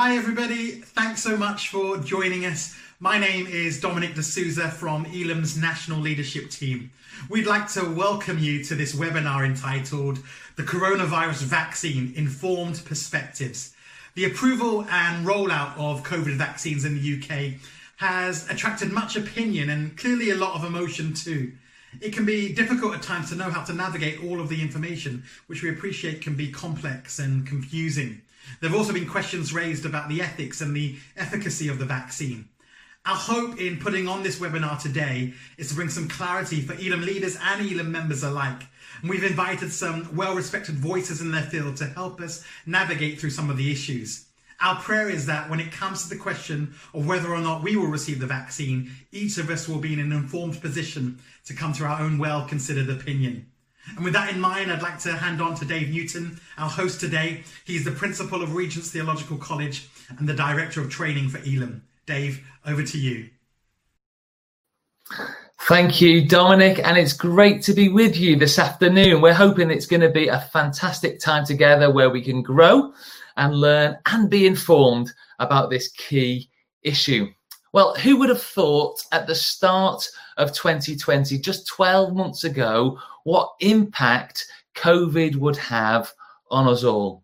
Hi, everybody. Thanks so much for joining us. My name is Dominic D'Souza from Elim's National Leadership Team. We'd like to welcome you to this webinar entitled The Coronavirus Vaccine Informed Perspectives. The approval and rollout of COVID vaccines in the UK has attracted much opinion and clearly a lot of emotion too. It can be difficult at times to know how to navigate all of the information, which we appreciate can be complex and confusing. There have also been questions raised about the ethics and the efficacy of the vaccine. Our hope in putting on this webinar today is to bring some clarity for Elim leaders and Elim members alike. And we've invited some well respected voices in their field to help us navigate through some of the issues. Our prayer is that when it comes to the question of whether or not we will receive the vaccine, each of us will be in an informed position to come to our own well considered opinion. And with that in mind, I'd like to hand on to Dave Newton, our host today. He's the principal of Regent's Theological College and the director of training for Elim. Dave, over to you. Thank you, Dominic, and it's great to be with you this afternoon. We're hoping it's going to be a fantastic time together where we can grow and learn and be informed about this key issue. Well, who would have thought at the start of 2020, just 12 months ago, what impact COVID would have on us all?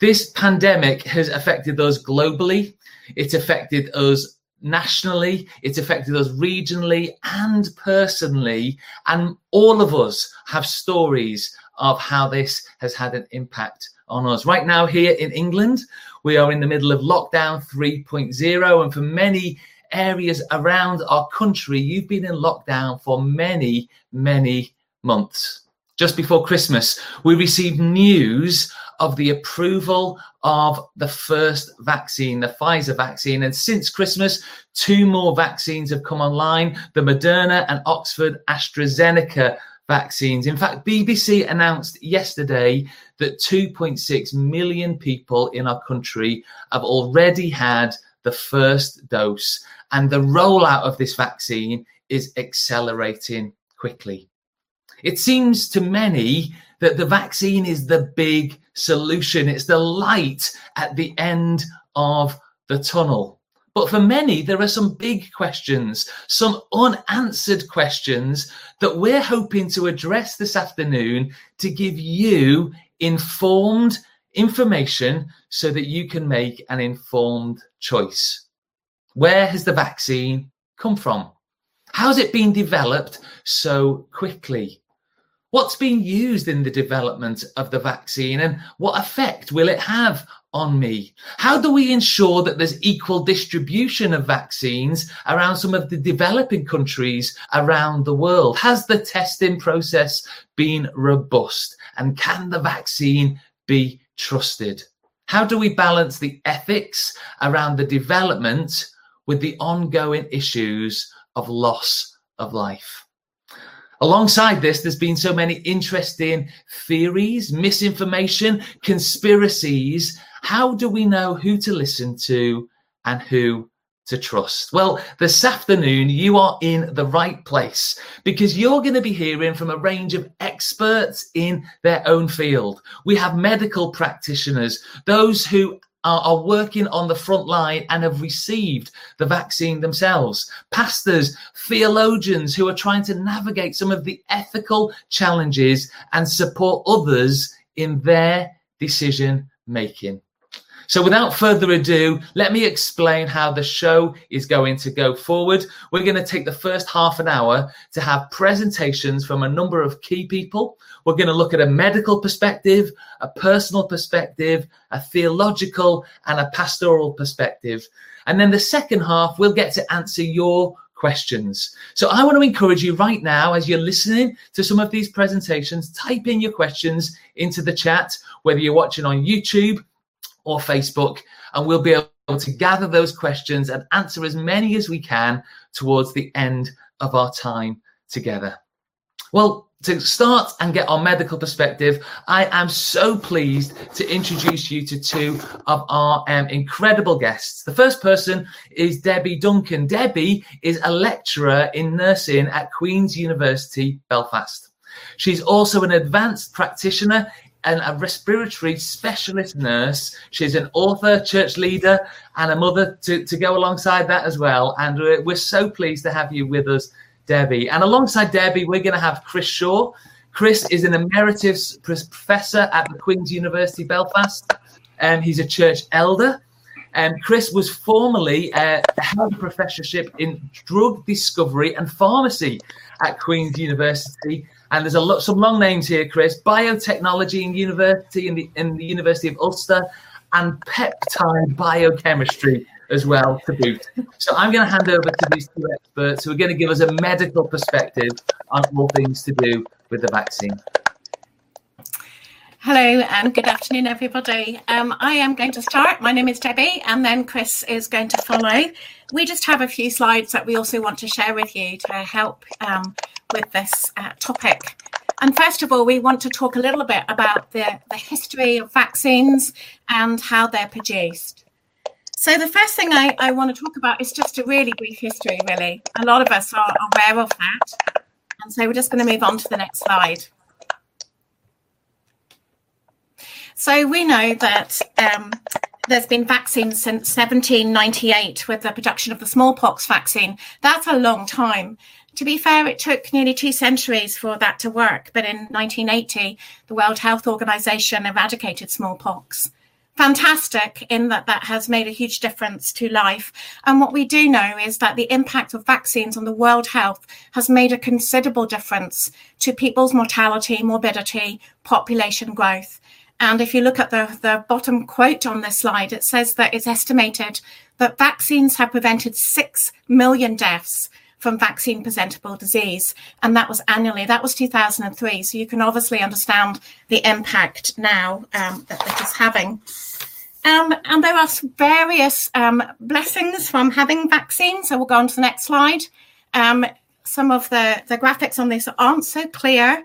This pandemic has affected us globally, it's affected us nationally, it's affected us regionally and personally, and all of us have stories of how this has had an impact on us. Right now, here in England, we are in the middle of lockdown 3.0, and for many areas around our country, you've been in lockdown for many, many months. Just before Christmas, we received news of the approval of the first vaccine, the Pfizer vaccine. And since Christmas, two more vaccines have come online the Moderna and Oxford AstraZeneca vaccines. In fact, BBC announced yesterday that 2.6 million people in our country have already had the first dose, and the rollout of this vaccine is accelerating quickly. It seems to many that the vaccine is the big solution, it's the light at the end of the tunnel. But for many, there are some big questions, some unanswered questions that we're hoping to address this afternoon to give you informed information so that you can make an informed choice. Where has the vaccine come from? How's it been developed so quickly? What's been used in the development of the vaccine and what effect will it have on me? How do we ensure that there's equal distribution of vaccines around some of the developing countries around the world? Has the testing process been robust? And can the vaccine be trusted? How do we balance the ethics around the development with the ongoing issues of loss of life? Alongside this, there's been so many interesting theories, misinformation, conspiracies. How do we know who to listen to and who to trust? Well, this afternoon, you are in the right place because you're going to be hearing from a range of experts in their own field. We have medical practitioners, those who are, working on the front line and have received the vaccine themselves. Pastors, theologians who are trying to navigate some of the ethical challenges and support others in their decision making. So, without further ado, let me explain how the show is going to go forward. We're going to take the first half an hour to have presentations from a number of key people. We're going to look at a medical perspective, a personal perspective, a theological, and a pastoral perspective. And then the second half, we'll get to answer your questions. So I want to encourage you right now, as you're listening to some of these presentations, type in your questions into the chat, whether you're watching on YouTube or Facebook, and we'll be able to gather those questions and answer as many as we can towards the end of our time together. Well, to start and get our medical perspective, I am so pleased to introduce you to two of our um, incredible guests. The first person is Debbie Duncan. Debbie is a lecturer in nursing at Queen's University Belfast. She's also an advanced practitioner and a respiratory specialist nurse. She's an author, church leader, and a mother to, to go alongside that as well. And we're, we're so pleased to have you with us, Debbie. And alongside Debbie, we're going to have Chris Shaw. Chris is an emeritus professor at the Queen's University Belfast, and he's a church elder. And Chris was formerly uh, held a professorship in drug discovery and pharmacy at Queen's University. And there's a lot, some long names here, Chris. Biotechnology in University in the in the University of Ulster, and peptide biochemistry as well to boot. So I'm going to hand over to these two experts who are going to give us a medical perspective on all things to do with the vaccine. Hello and good afternoon, everybody. Um, I am going to start. My name is Debbie, and then Chris is going to follow. We just have a few slides that we also want to share with you to help um, with this uh, topic. And first of all, we want to talk a little bit about the, the history of vaccines and how they're produced. So, the first thing I, I want to talk about is just a really brief history, really. A lot of us are aware of that. And so, we're just going to move on to the next slide. So we know that um, there's been vaccines since 1798 with the production of the smallpox vaccine. That's a long time. To be fair, it took nearly two centuries for that to work. But in 1980, the World Health Organization eradicated smallpox. Fantastic in that that has made a huge difference to life. And what we do know is that the impact of vaccines on the world health has made a considerable difference to people's mortality, morbidity, population growth. And if you look at the, the bottom quote on this slide, it says that it's estimated that vaccines have prevented 6 million deaths from vaccine presentable disease. And that was annually, that was 2003. So you can obviously understand the impact now um, that it is having. Um, and there are various um, blessings from having vaccines. So we'll go on to the next slide. Um, some of the, the graphics on this aren't so clear.